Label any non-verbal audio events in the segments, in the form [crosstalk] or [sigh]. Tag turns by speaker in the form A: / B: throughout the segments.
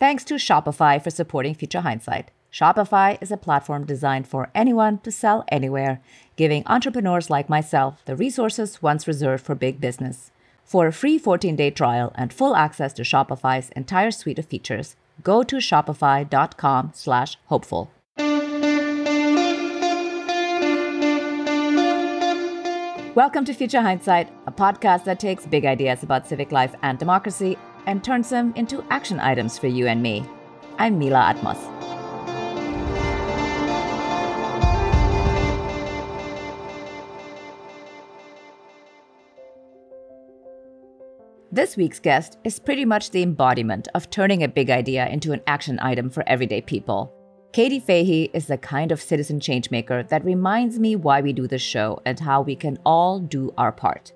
A: Thanks to Shopify for supporting Future Hindsight. Shopify is a platform designed for anyone to sell anywhere, giving entrepreneurs like myself the resources once reserved for big business. For a free 14-day trial and full access to Shopify's entire suite of features, go to shopify.com slash hopeful. Welcome to Future Hindsight, a podcast that takes big ideas about civic life and democracy and turns them into action items for you and me. I'm Mila Atmos. This week's guest is pretty much the embodiment of turning a big idea into an action item for everyday people. Katie Fahey is the kind of citizen changemaker that reminds me why we do this show and how we can all do our part.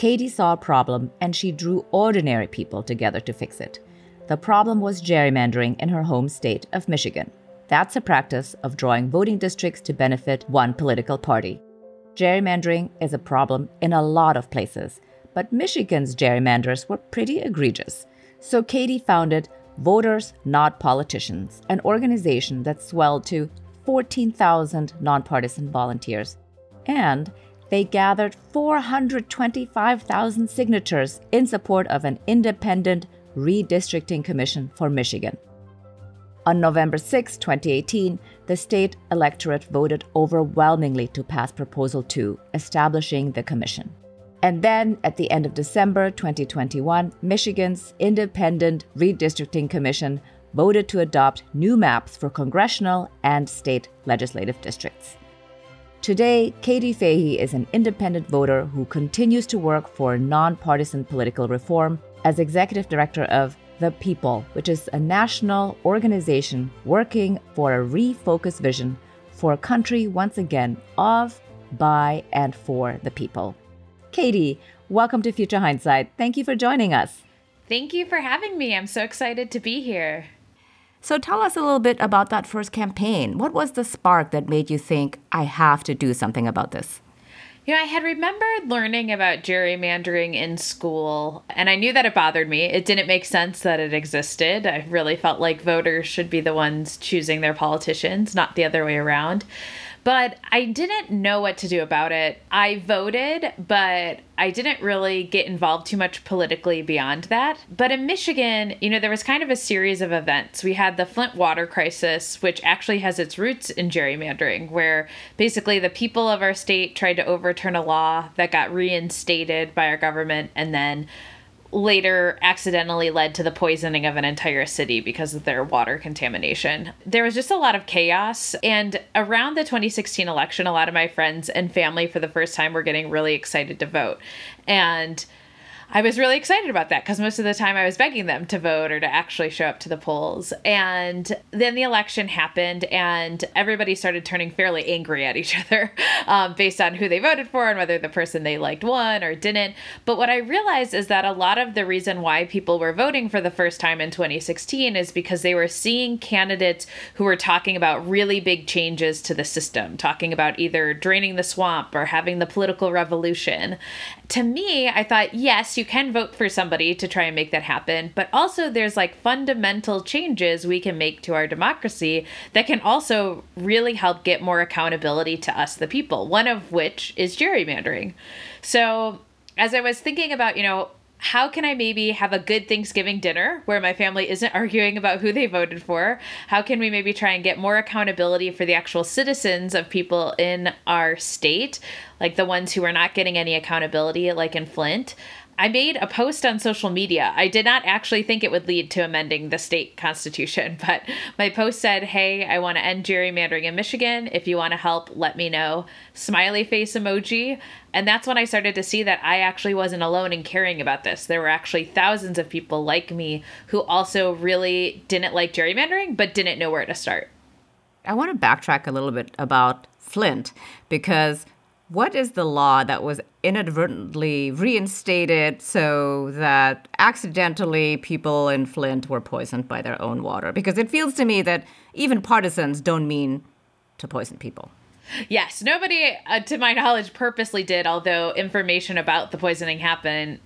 A: Katie saw a problem and she drew ordinary people together to fix it. The problem was gerrymandering in her home state of Michigan. That's a practice of drawing voting districts to benefit one political party. Gerrymandering is a problem in a lot of places, but Michigan's gerrymanders were pretty egregious. So Katie founded Voters Not Politicians, an organization that swelled to 14,000 nonpartisan volunteers. And they gathered 425,000 signatures in support of an independent redistricting commission for Michigan. On November 6, 2018, the state electorate voted overwhelmingly to pass Proposal 2, establishing the commission. And then at the end of December 2021, Michigan's Independent Redistricting Commission voted to adopt new maps for congressional and state legislative districts. Today, Katie Fahey is an independent voter who continues to work for nonpartisan political reform as executive director of The People, which is a national organization working for a refocused vision for a country once again of, by, and for the people. Katie, welcome to Future Hindsight. Thank you for joining us.
B: Thank you for having me. I'm so excited to be here.
A: So tell us a little bit about that first campaign. What was the spark that made you think, I have to do something about this?
B: You know, I had remembered learning about gerrymandering in school, and I knew that it bothered me. It didn't make sense that it existed. I really felt like voters should be the ones choosing their politicians, not the other way around but I didn't know what to do about it. I voted, but I didn't really get involved too much politically beyond that. But in Michigan, you know, there was kind of a series of events. We had the Flint water crisis, which actually has its roots in gerrymandering, where basically the people of our state tried to overturn a law that got reinstated by our government and then later accidentally led to the poisoning of an entire city because of their water contamination. There was just a lot of chaos. And around the 2016 election, a lot of my friends and family for the first time were getting really excited to vote. And I was really excited about that because most of the time I was begging them to vote or to actually show up to the polls. And then the election happened, and everybody started turning fairly angry at each [laughs] other um, based on who they voted for and whether the person they liked won or didn't. But what I realized is that a lot of the reason why people were voting for the first time in 2016 is because they were seeing candidates who were talking about really big changes to the system, talking about either draining the swamp or having the political revolution. To me, I thought, yes, you can vote for somebody to try and make that happen, but also there's like fundamental changes we can make to our democracy that can also really help get more accountability to us, the people, one of which is gerrymandering. So, as I was thinking about, you know, how can I maybe have a good Thanksgiving dinner where my family isn't [laughs] arguing about who they voted for? How can we maybe try and get more accountability for the actual citizens of people in our state, like the ones who are not getting any accountability, like in Flint? I made a post on social media. I did not actually think it would lead to amending the state constitution, [laughs] but my post said, Hey, I want to end gerrymandering in Michigan. If you want to help, let me know. Smiley face emoji. And that's when I started to see that I actually wasn't alone in caring about this. There were actually thousands of people like me who also really didn't like gerrymandering, but didn't know where to start.
A: I want to backtrack a little bit about Flint because what is the law that was inadvertently reinstated so that accidentally people in Flint were poisoned by their own water? Because it feels to me that even partisans don't mean to poison people.
B: Yes, nobody, uh, to my knowledge, purposely did, although information about the poisoning happened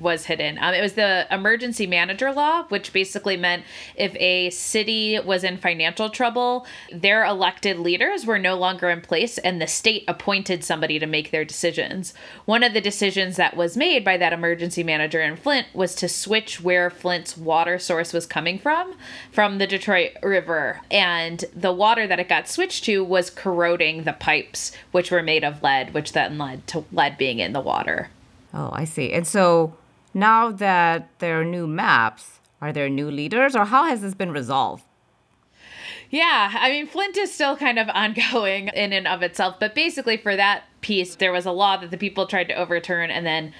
B: was hidden. Um, it was the emergency manager law, which basically meant if a city was in financial trouble, their elected leaders were no longer in place and the state appointed somebody to make their decisions. One of the decisions that was made by that emergency manager in Flint was to switch where Flint's water source was coming from, from the Detroit River. And the water that it got switched to was corroding the pipes, which were made of lead, which then led to lead being in the water.
A: Oh, I see. And so now that there are new maps, are there new leaders or how has this been resolved?
B: Yeah, I mean, Flint is still kind of [laughs] ongoing in and of itself, but basically, for that piece, there was a law that the people tried to overturn, and then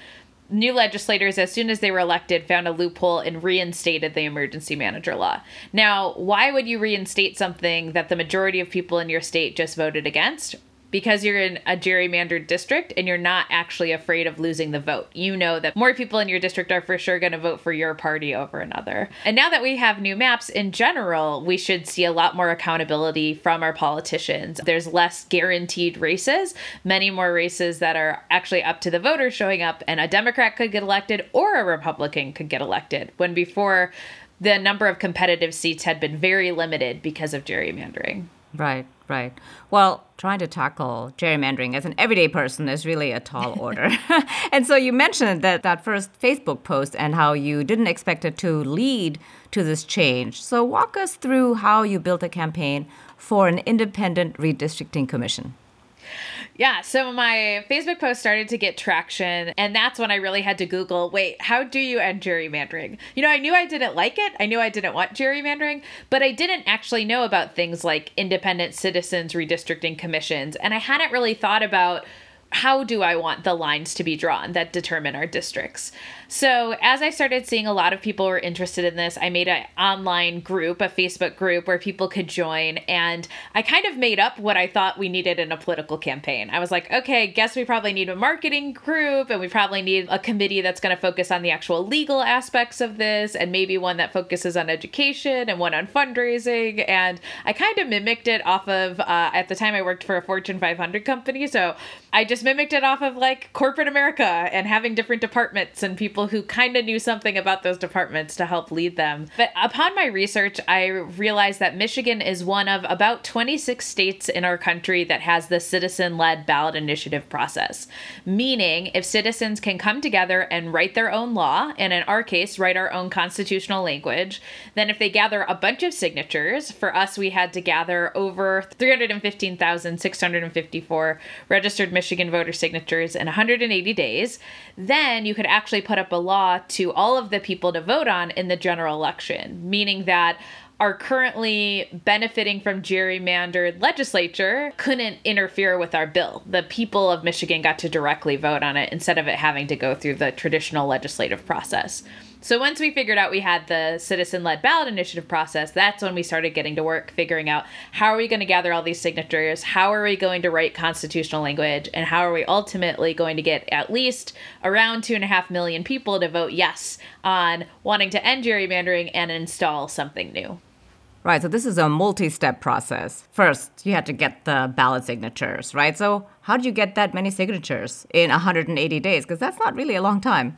B: new legislators, as soon as they were elected, found a loophole and reinstated the emergency manager law. Now, why would you reinstate something that the majority of people in your state just voted against? Because you're in a gerrymandered district and you're not actually afraid of losing the vote. You know that more people in your district are for sure going to vote for your party over another. And now that we have new maps in general, we should see a lot more accountability from our politicians. There's less guaranteed races, many more races that are actually up to the voters showing up, and a Democrat could get elected or a Republican could get elected. When before, the number of competitive seats had been very limited because of gerrymandering.
A: Right, right. Well, trying to tackle gerrymandering as an everyday person is really a tall [laughs] order. [laughs] and so you mentioned that that first Facebook post and how you didn't expect it to lead to this change. So walk us through how you built a campaign for an independent redistricting commission.
B: Yeah, so my Facebook post started to get traction, and that's when I really had to Google wait, how do you end gerrymandering? You know, I knew I didn't like it, I knew I didn't want gerrymandering, but I didn't actually know about things like independent citizens redistricting commissions, and I hadn't really thought about how do I want the lines to be drawn that determine our districts? So, as I started seeing a lot of people were interested in this, I made an online group, a Facebook group where people could join. And I kind of made up what I thought we needed in a political campaign. I was like, okay, guess we probably need a marketing group and we probably need a committee that's going to focus on the actual legal aspects of this and maybe one that focuses on education and one on fundraising. And I kind of mimicked it off of, uh, at the time, I worked for a Fortune 500 company. So, I just mimicked it off of like corporate America and having different departments and people who kind of knew something about those departments to help lead them. But upon my research, I realized that Michigan is one of about 26 states in our country that has the citizen led ballot initiative process. Meaning, if citizens can come together and write their own law, and in our case, write our own constitutional language, then if they gather a bunch of signatures, for us, we had to gather over 315,654 registered Michigan Michigan voter signatures in 180 days, then you could actually put up a law to all of the people to vote on in the general election, meaning that are currently benefiting from gerrymandered legislature couldn't interfere with our bill. The people of Michigan got to directly vote on it instead of it having to go through the traditional legislative process. So once we figured out we had the citizen led ballot initiative process, that's when we started getting to work figuring out how are we going to gather all these signatures? How are we going to write constitutional language? And how are we ultimately going to get at least around two and a half million people to vote yes on wanting to end gerrymandering and install something new?
A: Right, so this is a multi step process. First, you had to get the ballot signatures, right? So, how did you get that many signatures in 180 days? Because that's not really a long time.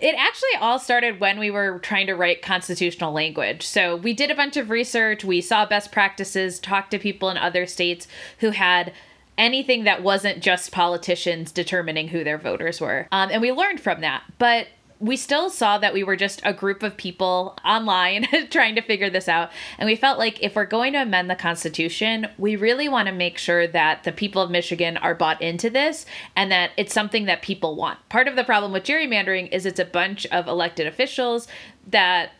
B: It actually all started when we were trying to write constitutional language. So we did a bunch of research, we saw best practices, talked to people in other states who had anything that wasn't just politicians determining who their voters were. Um, and we learned from that. But we still saw that we were just a group of people online [laughs] trying to figure this out. And we felt like if we're going to amend the Constitution, we really want to make sure that the people of Michigan are bought into this and that it's something that people want. Part of the problem with gerrymandering is it's a bunch of elected officials that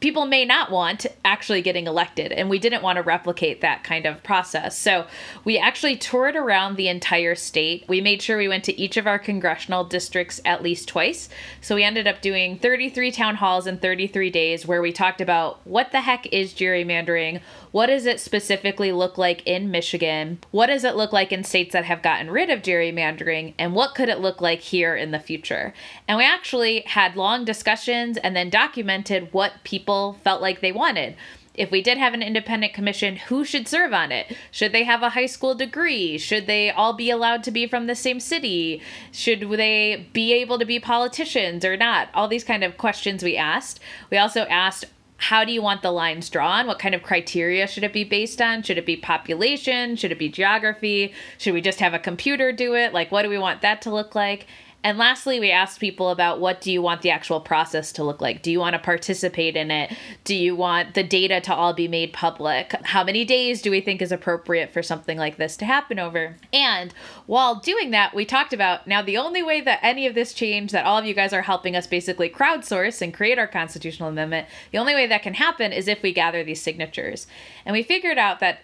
B: people may not want actually getting elected and we didn't want to replicate that kind of process. So we actually toured around the entire state. We made sure we went to each of our congressional districts at least twice. So we ended up doing 33 town halls in 33 days where we talked about what the heck is gerrymandering what does it specifically look like in michigan what does it look like in states that have gotten rid of gerrymandering and what could it look like here in the future. And we actually had long discussions and then documented what people people felt like they wanted if we did have an independent commission, who should serve on it? Should they have a high school degree? Should they all be allowed to be from the same city? Should they be able to be politicians or not? All these kind of questions we asked. We also asked how do you want the lines drawn? What kind of criteria should it be based on? Should it be population? Should it be geography? Should we just have a computer do it? Like, what do we want that to look like? And lastly, we asked people about what do you want the actual process to look like? Do you want to participate in it? Do you want the data to all be made public? How many days do we think is appropriate for something like this to happen over? And while doing that, we talked about now the only way that any of this change that all of you guys are helping us basically crowdsource and create our constitutional amendment, the only way that can happen is if we gather these signatures. And we figured out that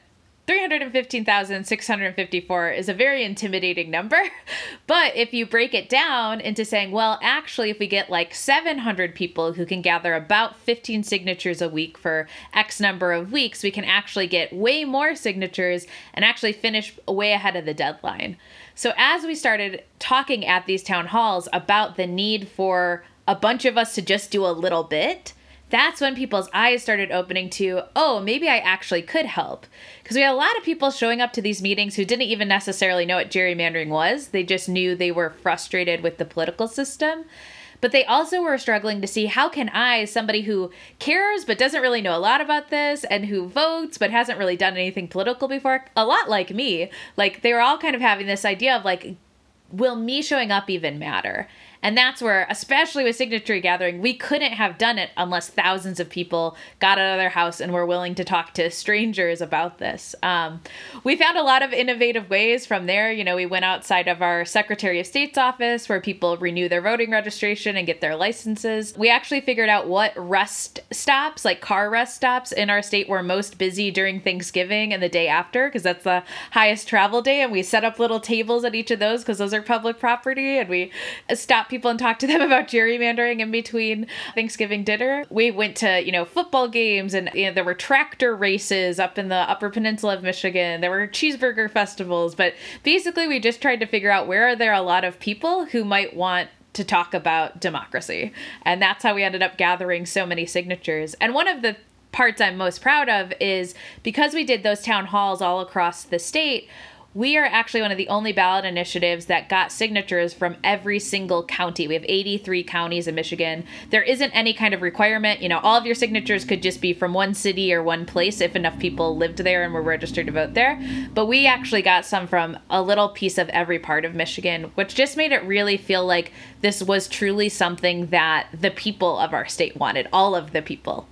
B: 315,654 is a very intimidating number. [laughs] But if you break it down into saying, well, actually, if we get like 700 people who can gather about 15 signatures a week for X number of weeks, we can actually get way more signatures and actually finish way ahead of the deadline. So as we started talking at these town halls about the need for a bunch of us to just do a little bit, that's when people's eyes started opening to, oh, maybe I actually could help. Because we had a lot of people showing up to these meetings who didn't even necessarily know what gerrymandering was. They just knew they were frustrated with the political system. But they also were struggling to see how can I, somebody who cares but doesn't really know a lot about this and who votes but hasn't really done anything political before, a lot like me, like they were all kind of having this idea of like, will me showing up even matter? And that's where, especially with signature gathering, we couldn't have done it unless thousands of people got out of their house and were willing to talk to strangers about this. Um, we found a lot of innovative ways from there. You know, we went outside of our Secretary of State's office where people renew their voting registration and get their licenses. We actually figured out what rest stops, like car rest stops in our state, were most busy during Thanksgiving and the day after, because that's the highest travel day. And we set up little tables at each of those because those are public property. And we stopped people and talk to them [laughs] about gerrymandering in between Thanksgiving dinner. We went to, you know, football games and you know, there were tractor races up in the Upper Peninsula of Michigan. There were cheeseburger festivals, but basically we just tried to figure out where are there a lot of people who might want to talk about democracy. And that's how we ended up gathering so many signatures. And one of the parts I'm most proud of is because we did those town halls all across the state, we are actually one of the only ballot initiatives that got signatures from every single county. We have 83 counties in Michigan. There isn't any kind of requirement. You know, all of your signatures could just be from one city or one place if enough people lived there and were registered to vote there. But we actually got some from a little piece of every part of Michigan, which just made it really feel like this was truly something that the people of our state wanted, all of the people.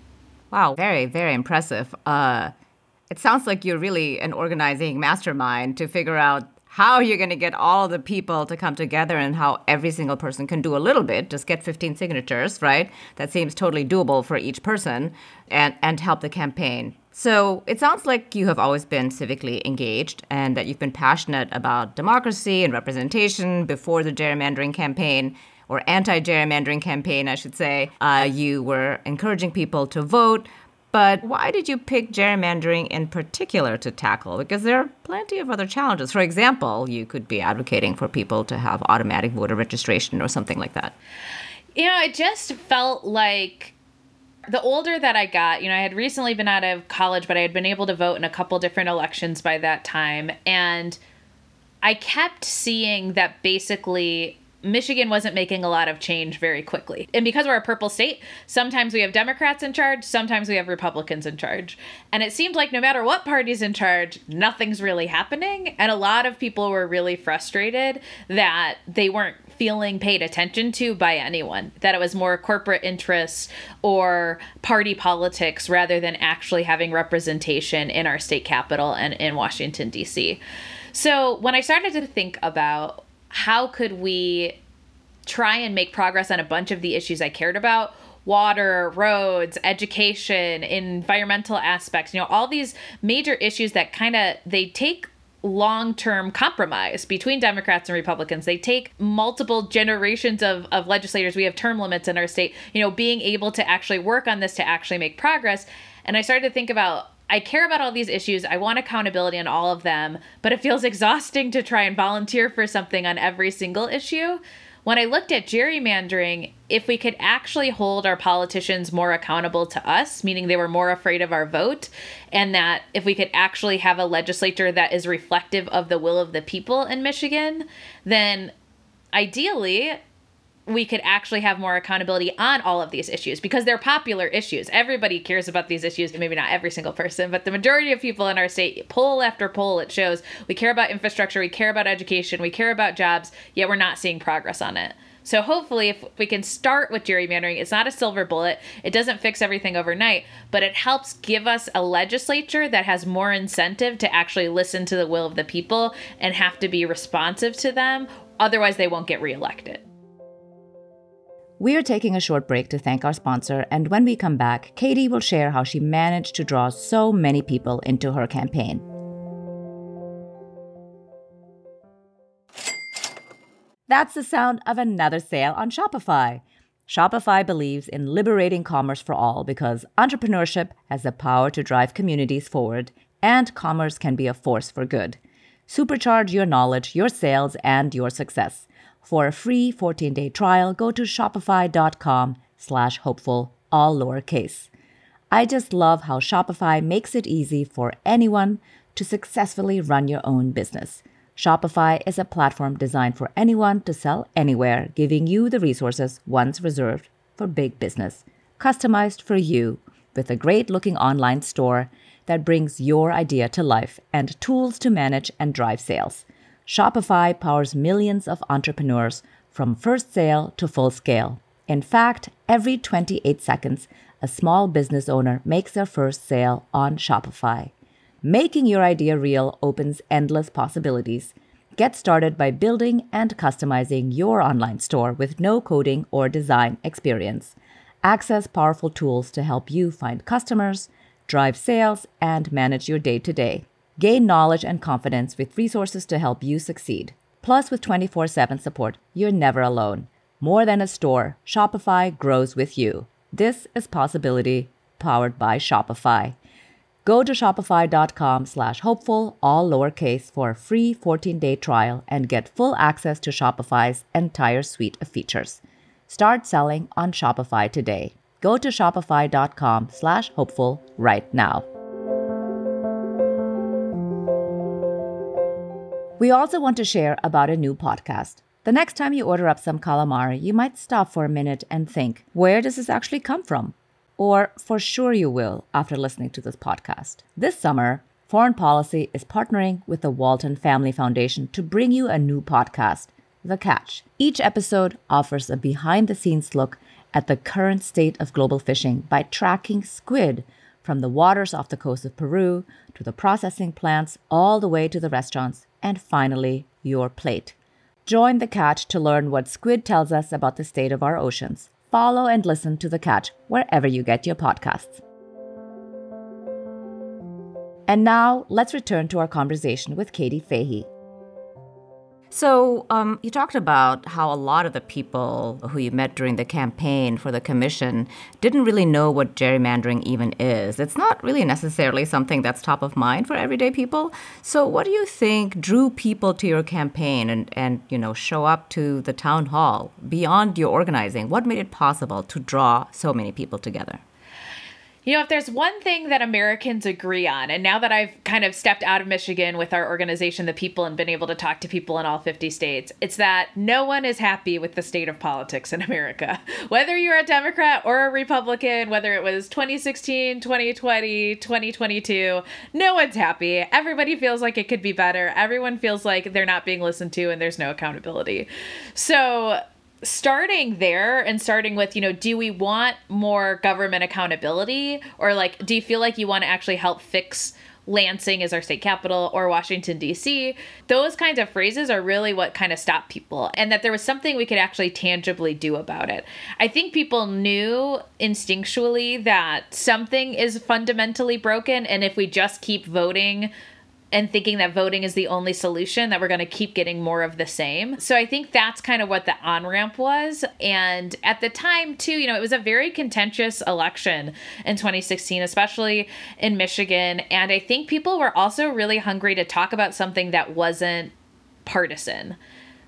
A: Wow, very, very impressive. Uh, it sounds like you're really an organizing mastermind to figure out how you're going to get all the people to come together and how every single person can do a little bit. Just get 15 signatures right? That seems totally doable for each person and and help the campaign. So it sounds like you have always been civically engaged and that you've been passionate about democracy and representation before the gerrymandering campaign or anti-gerrymandering campaign i should say. Uh, you were encouraging people to vote but why did you pick gerrymandering in particular to tackle? Because there are plenty of other challenges. For example, you could be advocating for people to have automatic voter registration or something like that.
B: You know, it just felt like the older that I got, you know, I had recently been out of college, but I had been able to vote in a couple different elections by that time. And I kept seeing that basically Michigan wasn't making a lot of change very quickly. And because we're a purple state, sometimes we have Democrats in charge, sometimes we have Republicans in charge. And it seemed like no matter what party's in charge, nothing's really happening. And a lot of people were really frustrated that they weren't feeling paid attention to by anyone, that it was more corporate interests or party politics rather than actually having representation in our state capital and in Washington, D.C. So when I started to think about how could we try and make progress on a bunch of the issues I cared about? Water, roads, education, environmental aspects, you know, all these major issues that kind of they take long-term compromise between Democrats and Republicans. They take multiple generations of, of legislators. We have term limits in our state, you know, being able to actually work on this to actually make progress. And I started to think about I care about all these issues. I want accountability on all of them, but it feels exhausting to try and volunteer for something on every single issue. when I looked at gerrymandering, if we could actually hold our politicians more accountable to us, meaning they were more afraid of our vote, and that if we could actually have a legislature that is reflective of the will of the people in Michigan, then ideally we could actually have more accountability on all of these issues because they're popular issues. Everybody cares about these issues. Maybe not every single person, but the majority of people in our state, poll after poll, it shows we care about infrastructure, we care about education, we care about jobs, yet we're not seeing progress on it. So hopefully, if we can start with gerrymandering, it's not a silver bullet. It doesn't fix everything overnight, but it helps give us a legislature that has more incentive to actually listen to the will of the people and have to be responsive to them. Otherwise, they won't get reelected.
A: We are taking a short break to thank our sponsor, and when we come back, Katie will share how she managed to draw so many people into her campaign. That's the sound of another sale on Shopify. Shopify believes in liberating commerce for all because entrepreneurship has the power to drive communities forward, and commerce can be a force for good. Supercharge your knowledge, your sales, and your success. For a free 14-day trial, go to shopify.com slash hopeful, all lowercase. I just love how Shopify makes it easy for anyone to successfully run your own business. Shopify is a platform designed for anyone to sell anywhere, giving you the resources once reserved for big business, customized for you with a great looking online store that brings your idea to life and tools to manage and drive sales. Shopify powers millions of entrepreneurs from first sale to full scale. In fact, every 28 seconds, a small business owner makes their first sale on Shopify. Making your idea real opens endless possibilities. Get started by building and customizing your online store with no coding or design experience. Access powerful tools to help you find customers, drive sales, and manage your day to day. Gain knowledge and confidence with resources to help you succeed. Plus, with 24 7 support, you're never alone. More than a store, Shopify grows with you. This is Possibility, powered by Shopify. Go to shopify.com slash hopeful, all lowercase, for a free 14-day trial and get full access to Shopify's entire suite of features. Start selling on Shopify today. Go to shopify.com slash hopeful right now. We also want to share about a new podcast. The next time you order up some calamari, you might stop for a minute and think, where does this actually come from? Or for sure you will after listening to this podcast. This summer, Foreign Policy is partnering with the Walton Family Foundation to bring you a new podcast, The Catch. Each episode offers a behind the scenes look at the current state of global fishing by tracking squid from the waters off the coast of Peru to the processing plants all the way to the restaurants and finally, your plate. Join the catch to learn what squid tells us about the state of our oceans. Follow and listen to the catch wherever you get your podcasts. And now let's return to our conversation with Katie Fahey. So, um, you talked about how a lot of the people who you met during the campaign for the commission didn't really know what gerrymandering even is. It's not really necessarily something that's top of mind for everyday people. So, what do you think drew people to your campaign and, and you know show up to the town hall beyond your organizing? What made it possible to draw so many people together?
B: You know, if there's one thing that Americans agree on, and now that I've kind of stepped out of Michigan with our organization, The People, and been able to talk to people in all 50 states, it's that no one is happy with the state of politics in America. [laughs] Whether you're a Democrat or a Republican, whether it was 2016, 2020, 2022, no one's happy. Everybody feels like it could be better. Everyone feels like they're not being listened to and there's no accountability. So, starting there and starting with, you know, do we want more government accountability or like do you feel like you want to actually help fix Lansing as our state capital or Washington, D.C., those kinds of phrases are really what kind of stop people, and that there was something we could actually tangibly do about it. I think people knew instinctually that something is fundamentally broken, and if we just keep voting and thinking that voting is the only solution, that we're going to keep getting more of the same. So I think that's kind of what the on ramp was. And at the time, too, you know, it was a very contentious election in 2016, especially in Michigan. And I think people were also really hungry to talk about something that wasn't partisan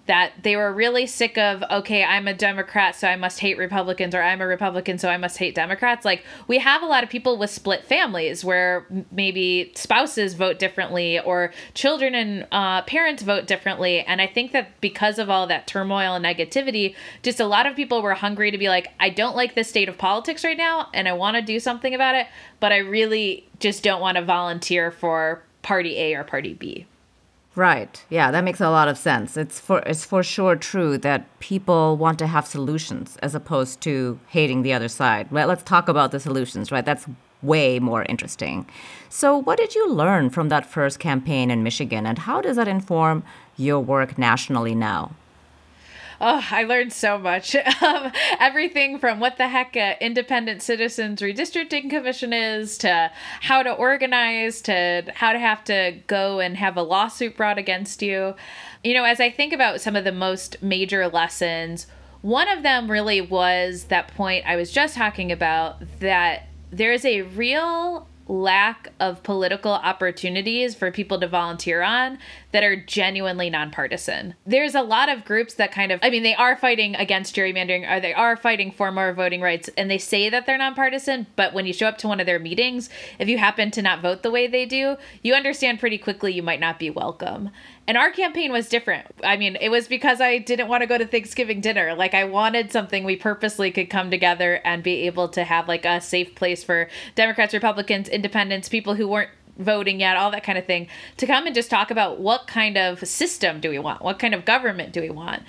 B: that they were really sick of, okay, I'm a Democrat, so I must hate Republicans, or I'm a Republican, so I must hate Democrats. Like, we have a lot of people with split families where maybe spouses vote differently, or children and uh, parents vote differently. And I think that because of all that turmoil and negativity, just a lot of people were hungry to be like, I don't like this state of politics right now, and I want to do something about it, but I really just don't want to volunteer for party A or party B.
A: Right. Yeah, that makes a lot of sense. It's for it's for sure true that people want to have solutions as opposed to hating the other side. Right? Let's talk about the solutions, right? That's way more interesting. So, what did you learn from that first campaign in Michigan and how does that inform your work nationally now?
B: Oh, I learned so much. [laughs] Um, everything from what the heck a independent citizens redistricting commission is to how to organize to how to have to go and have a lawsuit brought against you. You know, as I think about some of the most major lessons, one of them really was that point I was just talking about that there is a real lack of political opportunities for people to volunteer on that are genuinely nonpartisan. There's a lot of groups that kind of, I mean, they are fighting against gerrymandering or they are fighting for more voting rights and they say that they're nonpartisan, but when you show up to one of their meetings, if you happen to not vote the way they do, you understand pretty quickly you might not be welcome. And our campaign was different. I mean, it was because I didn't want to go to Thanksgiving dinner. Like, I wanted something we purposely could come together and be able to have like a safe place for Democrats, Republicans, independents, people who weren't voting yet, all that kind of thing, to come and just talk about what kind of system do we want? What kind of government do we want?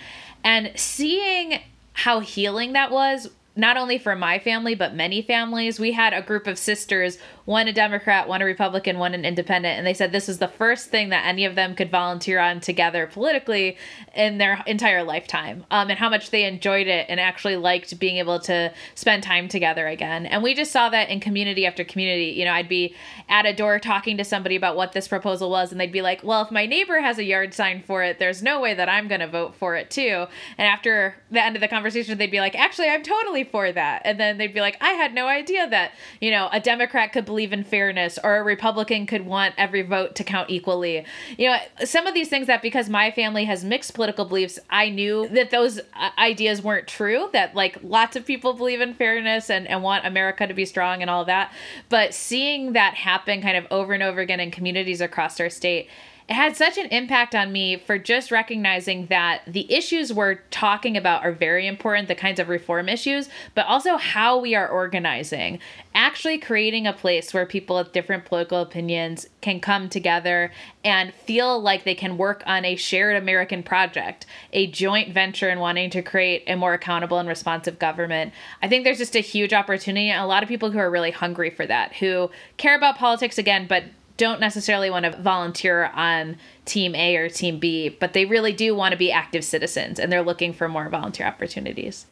B: And seeing how healing that was not only for my family but many families. We had a group of sisters one a democrat one a republican one an independent and they said this is the first thing that any of them could volunteer on together politically in their entire lifetime um, and how much they enjoyed it and actually liked being able to spend time together again. And we just saw that in community after community. You know i'd be at a door talking to somebody about what this proposal was and they'd be like well if my neighbor has a yard sign for it there's no way that i'm going to vote for it too. And after the end of the conversation they'd be like actually i'm totally for that. And then they'd be like, I had no idea that, you know, a Democrat could believe in fairness or a Republican could want every vote to count equally. You know, some of these things that because my family has mixed political beliefs, I knew that those uh, ideas weren't true, that like lots of people believe in fairness and, and want America to be strong and all that. But seeing that happen kind of over and over again in communities across our state it had such an impact on me for just recognizing that the issues we're talking about are very important, the kinds of reform issues, but also how we are organizing. Actually, creating a place where people with different political opinions can come together and feel like they can work on a shared American project, a joint venture in wanting to create a more accountable and responsive government. I think there's just a huge opportunity and a lot of people who are really hungry for that, who care about politics again, but don't necessarily want to volunteer on team A or team B, but they really do want to be active citizens and they're looking for more volunteer opportunities.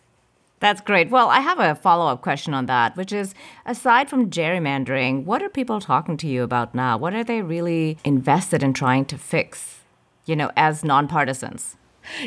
A: That's great. Well, I have a follow up question on that, which is aside from gerrymandering, what are people talking to you about now? What are they really invested in trying to fix, you know, as nonpartisans?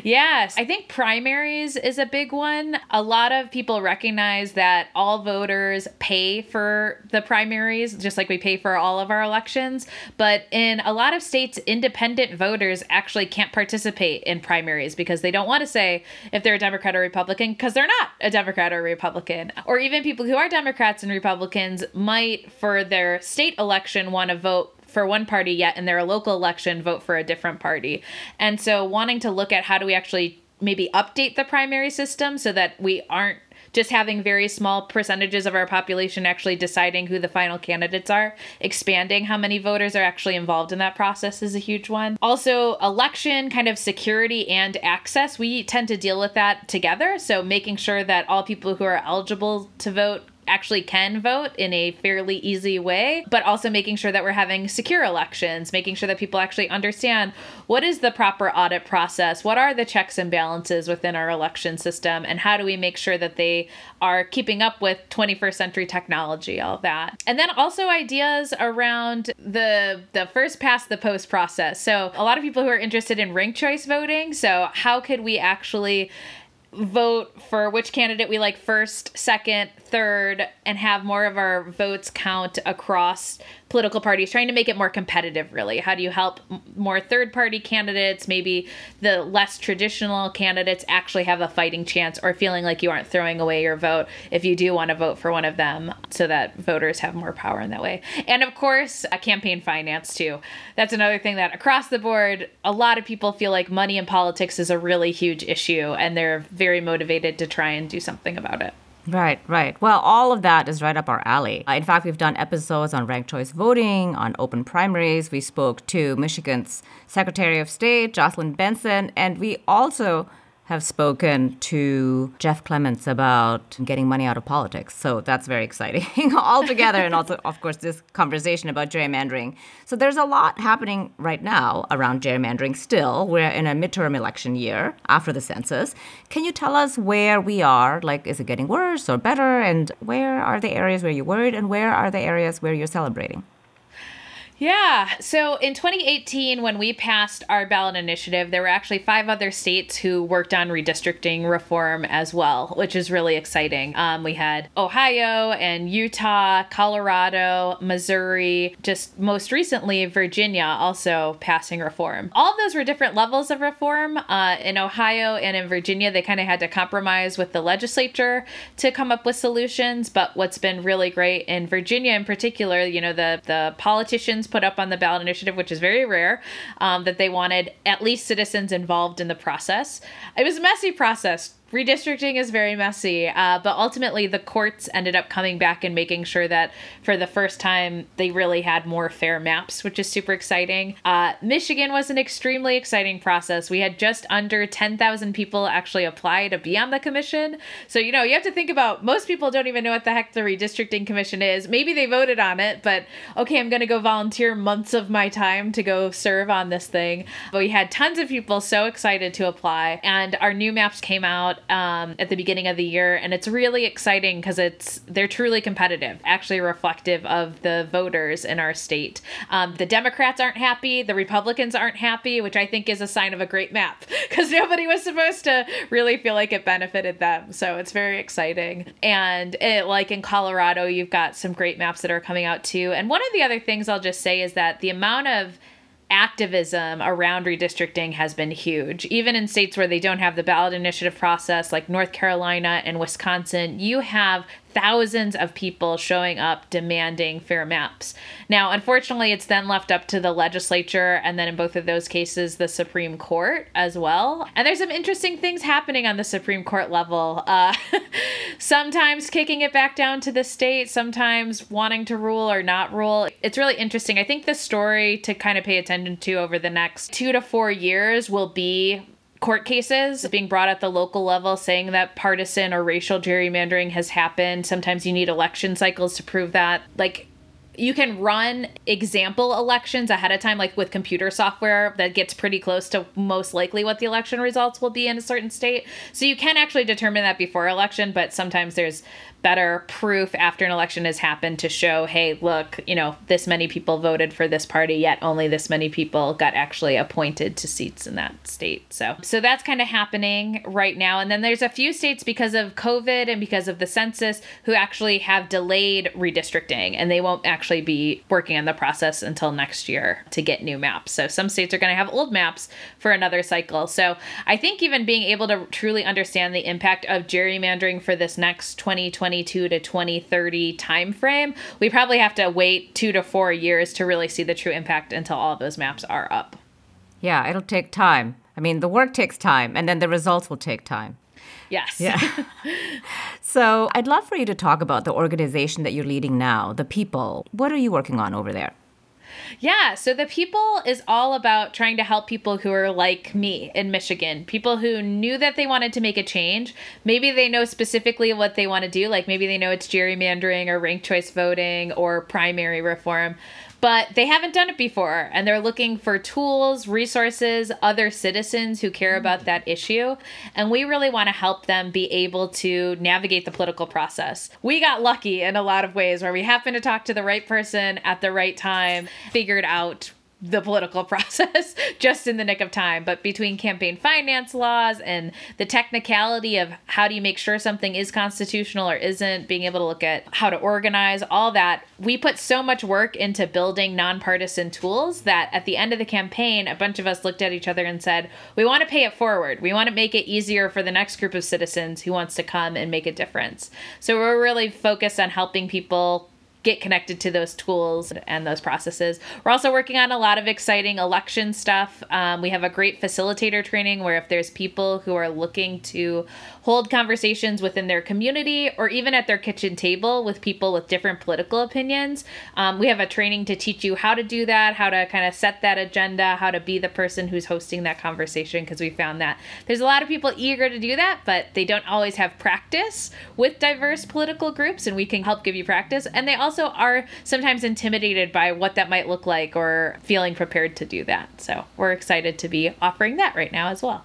B: Yes, I think primaries is a big one. A lot of people recognize that all voters pay for the primaries, just like we pay for all of our elections. But in a lot of states, independent voters actually can't participate in primaries because they don't want to say if they're a Democrat or Republican because they're not a Democrat or Republican. Or even people who are Democrats and Republicans might, for their state election, want to vote for one party yet in their local election vote for a different party. And so wanting to look at how do we actually maybe update the primary system so that we aren't just having very small percentages of our population actually deciding who the final candidates are, expanding how many voters are actually involved in that process is a huge one. Also, election kind of security and access, we tend to deal with that together. So, making sure that all people who are eligible to vote actually can vote in a fairly easy way, but also making sure that we're having secure elections, making sure that people actually understand what is the proper audit process, what are the checks and balances within our election system, and how do we make sure that they are keeping up with 21st century technology, all that. And then also ideas around the the first past the post process. So a lot of people who are interested in ranked choice voting. So how could we actually vote for which candidate we like first, second, third, and have more of our votes count across political parties, trying to make it more competitive, really. How do you help more third party candidates, maybe the less traditional candidates, actually have a fighting chance or feeling like you aren't throwing away your vote if you do want to vote for one of them so that voters have more power in that way? And of course, a campaign finance, too. That's another thing that across the board, a lot of people feel like money in politics is a really huge issue and they're very motivated to try and do something about it.
A: Right, right. Well, all of that is right up our alley. Uh, in fact, we've done episodes on ranked choice voting, on open primaries. We spoke to Michigan's Secretary of State, Jocelyn Benson, and we also have spoken to Jeff Clements about getting money out of politics. So that's very exciting [laughs] altogether. and also, of course, this conversation about gerrymandering. So there's a lot happening right now around gerrymandering still. We're in a midterm election year after the census. Can you tell us where we are? Like, is it getting worse or better? And where are the areas where you're worried? And where are the areas where you're celebrating?
B: Yeah. So in 2018, when we passed our ballot initiative, there were actually five other states who worked on redistricting reform as well, which is really exciting. Um, we had Ohio and Utah, Colorado, Missouri, just most recently, Virginia also passing reform. All of those were different levels of reform. Uh, in Ohio and in Virginia, they kind of had to compromise with the legislature to come up with solutions. But what's been really great in Virginia in particular, you know, the, the politicians put up on the ballot initiative, which is very rare, um, that they wanted at least citizens involved in the process. It was a messy process redistricting is very messy, uh, but ultimately the courts ended up coming back and making sure that for the first time they really had more fair maps, which is super exciting. Uh, Michigan was an extremely exciting process. We had just under 10,000 people actually apply to be on the commission. So, you know, you have to think about most people don't even know what the heck the redistricting commission is. Maybe they voted on it, but okay, I'm going to go volunteer months of my time to go serve on this thing. But we had tons of people so excited to apply, and our new maps came out um, at the beginning of the year, and it's really exciting because it's they're truly competitive, actually reflective of the voters in our state. Um, the Democrats aren't happy, the Republicans aren't happy, which I think is a sign of a great map [laughs] because nobody was supposed to really feel like it benefited them. So it's very exciting. And it, like in Colorado, you've got some great maps that are coming out too. And one of the other things I'll just say is that the amount of activism around redistricting has been huge. Even in states where they don't have the ballot initiative process, like North Carolina and Wisconsin, you have thousands of people showing up demanding fair maps. Now, unfortunately, it's then left up to the legislature and then in both of those cases, the Supreme Court as well. And there's some interesting things happening on the Supreme Court level. Uh, [laughs] sometimes kicking it back down to the state, sometimes wanting to rule or not rule. It's really interesting. I think the story to kind of pay attention to over the next two to four years will be court cases being brought at the local level saying that partisan or racial gerrymandering has happened. Sometimes you need election cycles to prove that. Like, you can run example elections ahead of time, like with computer software that gets pretty close to most likely what the election results will be in a certain state. So you can actually determine that before election, but sometimes there's better proof after an election has happened to show, hey, look, you know, this many people voted for this party, yet only this many people got actually appointed to seats in that state. So, so that's kind of happening right now. And then there's a few states because of COVID and because of the census who actually have delayed redistricting, and they won't actually be working on the process until next year to get new maps. So some states are going to have old maps for another cycle. So I think even being able to truly understand the impact of gerrymandering for this next 2022 to 2030 timeframe, we probably have to wait two to four years to really see the true impact until all of those maps are up.
A: Yeah, it'll take time. I mean, the work takes time, and then the results will take time.
B: Yes.
A: Yeah. [laughs] so I'd love for you to talk about the organization that you're leading now, the people. What are you working on over there?
B: Yeah, so the people is all about trying to help people who are like me in Michigan, people who knew that they wanted to make a change. Maybe they know specifically what they want to do, like maybe they know it's gerrymandering or ranked choice voting or primary reform, but they haven't done it before and they're looking for tools, resources, other citizens who care about that issue. And we really want to help them be able to navigate the political process. We got lucky in a lot of ways where we happened to talk to the right person at the right time, figured out the political [laughs] process just in the nick of time. But between campaign finance laws and the technicality of how do you make sure something is constitutional or isn't, being able to look at how to organize, all that, we put so much work into building nonpartisan tools that at the end of the campaign, a bunch of us looked at each other and said, we want to pay it forward. We want to make it easier for the next group of citizens who wants to come and make a difference. So we're really focused on helping people get connected to those tools and those processes. We're also working on a lot of exciting election stuff. Um, we have a great facilitator training where if there's people who are looking to hold conversations within their community or even at their kitchen table with people with different political opinions. Um, we have a training to teach you how to do that, how to kind of set that agenda, how to be the person who's hosting that conversation, because we found that there's a lot of people eager to do that, but they don't always have practice with diverse political groups, and we can help give you practice. And they also are sometimes intimidated by what that might look like or feeling prepared to do that. So we're excited to be offering that right now as well.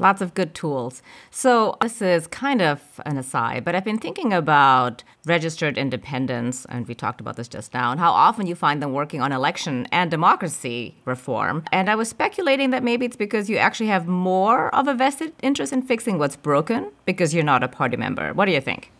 C: Lots of good tools. So, this is kind of an aside, but I've been thinking about registered independents, and we talked about this just now, and how often you find them working on election and democracy reform. And I was speculating that maybe it's because you actually have more of a vested interest in fixing what's broken because you're not a party member. What do you think?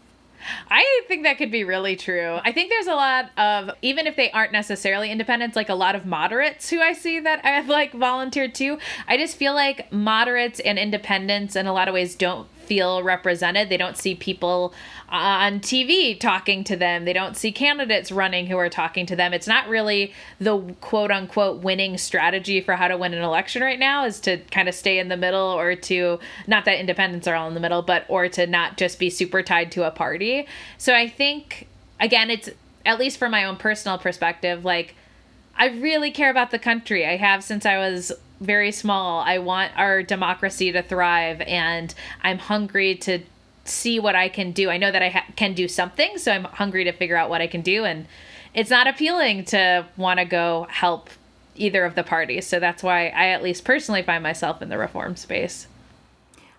B: I think that could be really true. I think there's a lot of, even if they aren't necessarily independents, like a lot of moderates who I see that I've like volunteered to. I just feel like moderates and independents in a lot of ways don't feel represented. They don't see people uh, on TV talking to them. They don't see candidates running who are talking to them. It's not really the quote unquote winning strategy for how to win an election right now is to kind of stay in the middle or to not that independents are all in the middle, but or to not just be super tied to a party. So I think again it's at least from my own personal perspective like I really care about the country. I have since I was very small. I want our democracy to thrive, and I'm hungry to see what I can do. I know that I ha- can do something, so I'm hungry to figure out what I can do. And it's not appealing to want to go help either of the parties. So that's why I at least personally find myself in the reform space.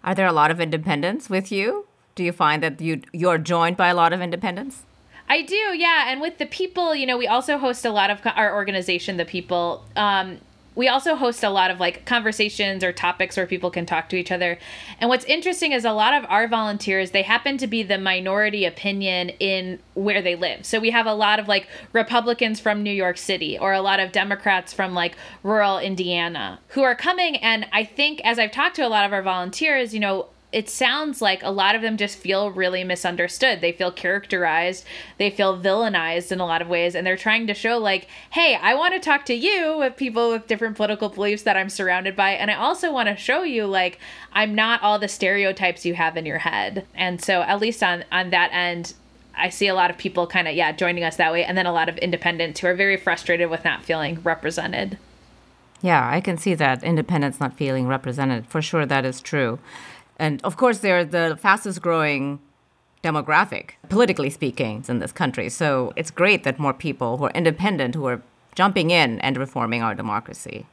C: Are there a lot of independents with you? Do you find that you you're joined by a lot of independents?
B: I do, yeah. And with the people, you know, we also host a lot of our organization, the people. Um, we also host a lot of like conversations or topics where people can talk to each other. And what's interesting is a lot of our volunteers, they happen to be the minority opinion in where they live. So we have a lot of like Republicans from New York City or a lot of Democrats from like rural Indiana who are coming. And I think as I've talked to a lot of our volunteers, you know, it sounds like a lot of them just feel really misunderstood. They feel characterized, they feel villainized in a lot of ways, and they're trying to show, like, hey, I want to talk to you with people with different political beliefs that I'm surrounded by, and I also want to show you, like, I'm not all the stereotypes you have in your head. And so, at least on on that end, I see a lot of people kind of yeah joining us that way, and then a lot of independents who are very frustrated with not feeling represented.
C: Yeah, I can see that independents not feeling represented. For sure, that is true. And of course, they're the fastest growing demographic, politically speaking, in this country. So it's great that more people who are independent, who are jumping in and reforming our democracy.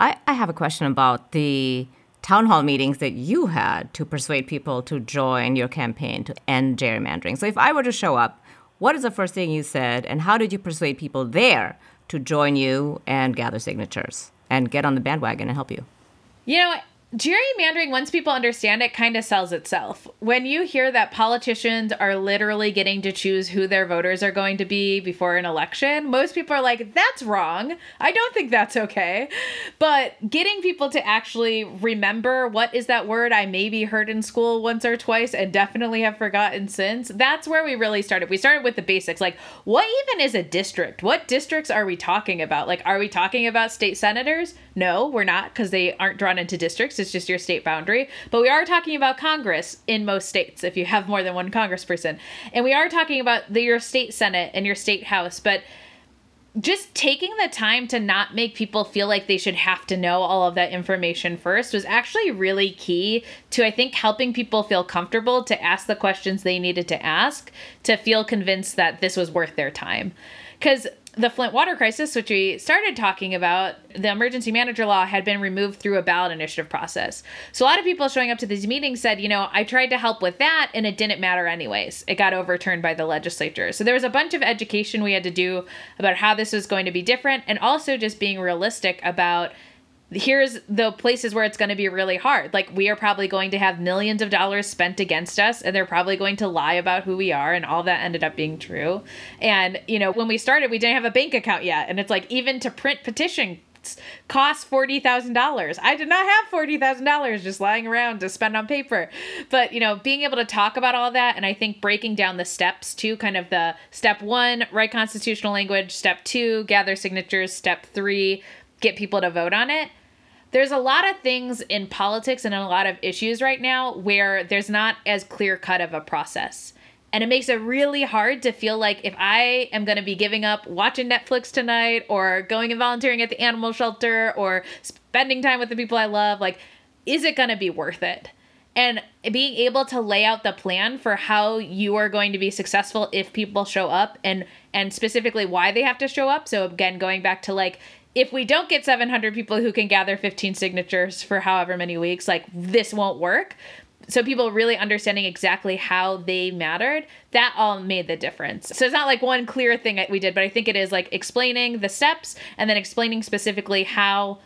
C: I, I have a question about the town hall meetings that you had to persuade people to join your campaign to end gerrymandering. So if I were to show up, what is the first thing you said, and how did you persuade people there to join you and gather signatures and get on the bandwagon and help you?
B: You know, gerrymandering, once people understand it, kind of sells itself. When you hear that politicians are literally getting to choose who their voters are going to be before an election, most people are like, that's wrong. I don't think that's okay. But getting people to actually remember what is that word I maybe heard in school once or twice and definitely have forgotten since, that's where we really started. We started with the basics like, what even is a district? What districts are we talking about? Like, are we talking about state senators? No, we're not because they aren't drawn into districts it's just your state boundary. But we are talking about Congress in most states if you have more than one congressperson. And we are talking about the, your state senate and your state house. But just taking the time to not make people feel like they should have to know all of that information first was actually really key to, I think, helping people feel comfortable to ask the questions they needed to ask to feel convinced that this was worth their time. Because the Flint water crisis, which we started talking about, the emergency manager law had been removed through a ballot initiative process. So a lot of people showing up to these meetings said, you know, I tried to help with that and it didn't matter anyways. It got overturned by the legislature. So there was a bunch of education we had to do about how this was going to be different and also just being realistic about here's the places where it's going to be really hard. Like we are probably going to have millions of dollars spent against us and they're probably going to lie about who we are and all that ended up being true. And you know, when we started, we didn't have a bank account yet and it's like even to print petition cost $40,000. I did not have $40,000 just lying around to spend on paper. But, you know, being able to talk about all that and I think breaking down the steps to kind of the step 1, write constitutional language, step 2, gather signatures, step 3, get people to vote on it there's a lot of things in politics and in a lot of issues right now where there's not as clear cut of a process. And it makes it really hard to feel like if I am going to be giving up watching Netflix tonight or going and volunteering at the animal shelter or spending time with the people I love, like, is it going to be worth it? And being able to lay out the plan for how you are going to be successful if people show up and and specifically why they have to show up. So again, going back to like if we don't get 700 people who can gather 15 signatures for however many weeks, like this won't work. So people really understanding exactly how they mattered, that all made the difference. So it's not like one clear thing that we did, but I think it is like explaining the steps and then explaining specifically how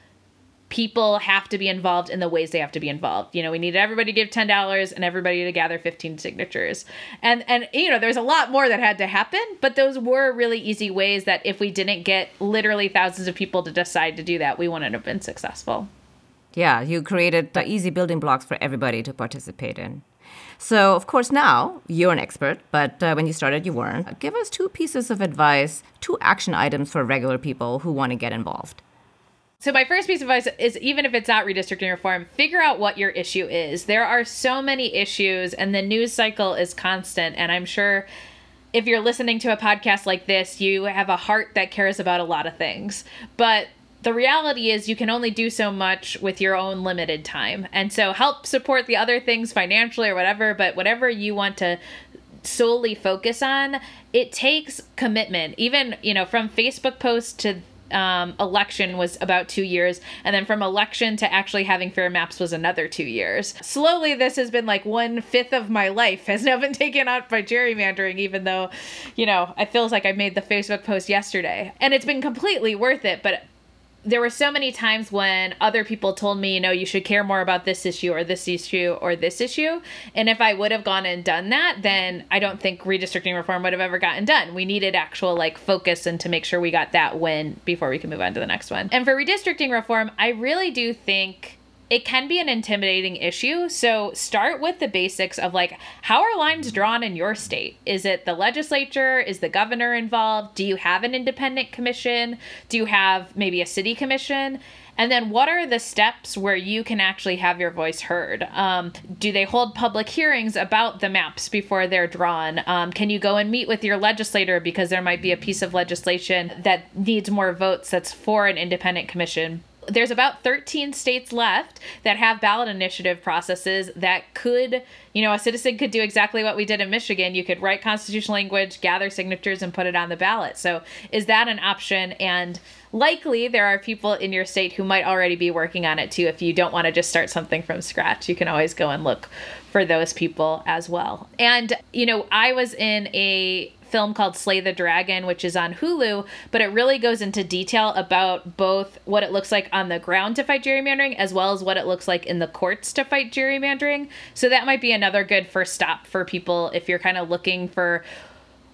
B: people have to be involved in the ways they have to be involved. You know, we needed everybody to give ten dollars and everybody to gather fifteen signatures. And and you know, there's a lot more that had to happen, but those were really easy ways that if we didn't get literally thousands of people to decide to do that, we wouldn't have been successful.
A: Yeah, you created the easy building blocks for everybody to participate in. So, of course, now you're an expert, but uh, when you started, you weren't. Give us two pieces of advice, two action items for regular people who want to get involved.
B: So my first piece of advice is even if it's not redistricting reform, figure out what your issue is. There are so many issues and the news cycle is constant and I'm sure if you're listening to a podcast like this, you have a heart that cares about a lot of things. But the reality is you can only do so much with your own limited time. And so help support the other things financially or whatever, but whatever you want to solely focus on, it takes commitment. Even, you know, from Facebook posts to um, election was about two years, and then from election to actually having fair maps was another two years. Slowly, this has been like one fifth of my life has [laughs] now been taken out by gerrymandering, even though, you know, it feels like I made the Facebook post yesterday. And it's been completely worth it, but there were so many times when other people told me, you know, you should care more about this issue or this issue or this issue. And if I would have gone and done that, then I don't think redistricting reform would have ever gotten done. We needed actual like focus and to make sure we got that win before we can move on to the next one. And for redistricting reform, I really do think it can be an intimidating issue. So start with the basics of like how are lines drawn in your state? Is it the legislature? Is the governor involved? Do you have an independent commission? Do you have maybe a city commission? And then what are the steps where you can actually have your voice heard? Um, do they hold public hearings about the maps before they're drawn? Um, can you go and meet with your legislator because there might be a piece of legislation that needs more votes that's for an independent commission? There's about 13 states left that have ballot initiative processes that could, you know, a citizen could do exactly what we did in Michigan. You could write constitutional language, gather signatures, and put it on the ballot. So, is that an option? And likely there are people in your state who might already be working on it too. If you don't want to just start something from scratch, you can always go and look for those people as well. And, you know, I was in a film called Slay the Dragon, which is on Hulu, but it really goes into detail about both what it looks like on the ground to fight gerrymandering as well as what it looks like in the courts to fight gerrymandering. So that might be another good first stop for people if you're kind of looking for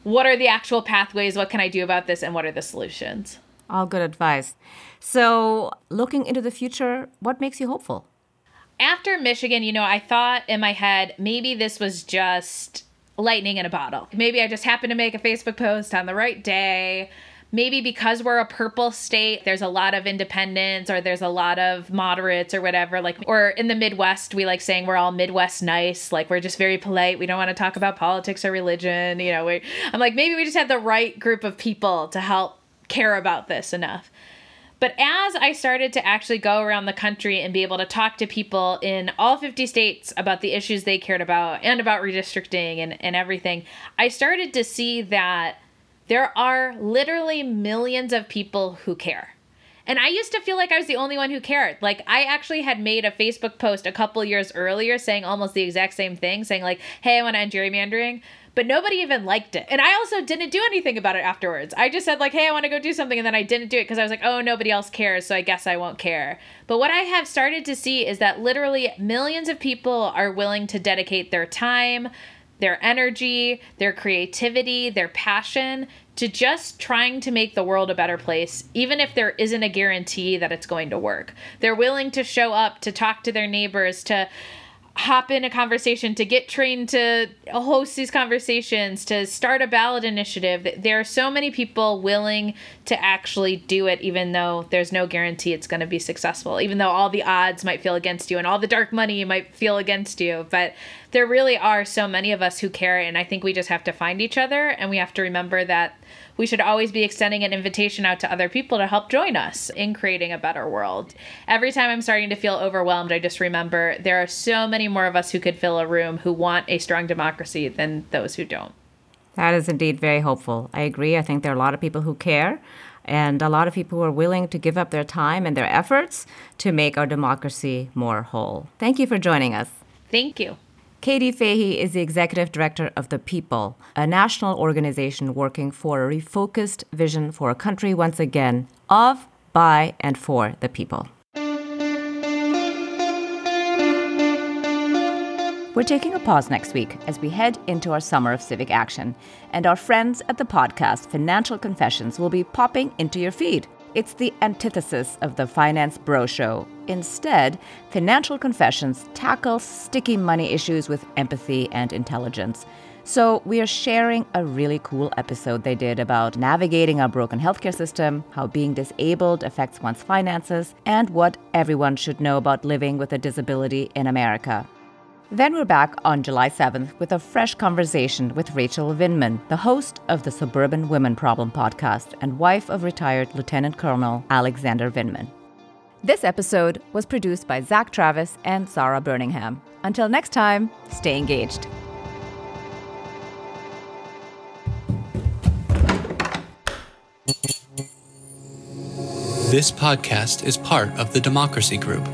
B: what are the actual pathways, what can I do about this, and what are the solutions.
A: All good advice. So, looking into the future, what makes you hopeful?
B: After Michigan, you know, I thought in my head maybe this was just lightning in a bottle. Maybe I just happened to make a Facebook post on the right day. Maybe because we're a purple state, there's a lot of independents or there's a lot of moderates or whatever. Like, or in the Midwest, we like saying we're all Midwest nice. Like, we're just very polite. We don't want to talk about politics or religion. You know, we, I'm like, maybe we just had the right group of people to help care about this enough. But as I started to actually go around the country and be able to talk to people in all 50 states about the issues they cared about and about redistricting and, and everything, I started to see that there are literally millions of people who care. And I used to feel like I was the only one who cared. Like I actually had made a Facebook post a couple years earlier saying almost the exact same thing, saying like, "Hey, I want to end gerrymandering." But nobody even liked it. And I also didn't do anything about it afterwards. I just said like, "Hey, I want to go do something." And then I didn't do it because I was like, "Oh, nobody else cares, so I guess I won't care." But what I have started to see is that literally millions of people are willing to dedicate their time, their energy, their creativity, their passion to just trying to make the world a better place, even if there isn't a guarantee that it's going to work. They're willing to show up, to talk to their neighbors, to hop in a conversation, to get trained to host these conversations, to start a ballot initiative. There are so many people willing to actually do it, even though there's no guarantee it's going to be successful, even though all the odds might feel against you and all the dark money might feel against you. But there really are so many of us who care, and I think we just have to find each other and we have to remember that we should always be extending an invitation out to other people to help join us in creating a better world. Every time I'm starting to feel overwhelmed, I just remember there are so many more of us who could fill a room who want a strong democracy than those who don't.
A: That is indeed very hopeful. I agree. I think there are a lot of people who care and a lot of people who are willing to give up their time and their efforts to make our democracy more whole. Thank you for joining us.
B: Thank you.
A: Katie Fahey is the executive director of The People, a national organization working for a refocused vision for a country once again of, by, and for the people. We're taking a pause next week as we head into our summer of civic action, and our friends at the podcast Financial Confessions will be popping into your feed. It's the antithesis of the Finance Bro Show. Instead, Financial Confessions tackles sticky money issues with empathy and intelligence. So, we are sharing a really cool episode they did about navigating our broken healthcare system, how being disabled affects one's finances, and what everyone should know about living with a disability in America. Then we're back on July 7th with a fresh conversation with Rachel Vindman, the host of the Suburban Women Problem podcast and wife of retired Lieutenant Colonel Alexander Vindman. This episode was produced by Zach Travis and Sarah Birmingham. Until next time, stay engaged.
D: This podcast is part of the Democracy Group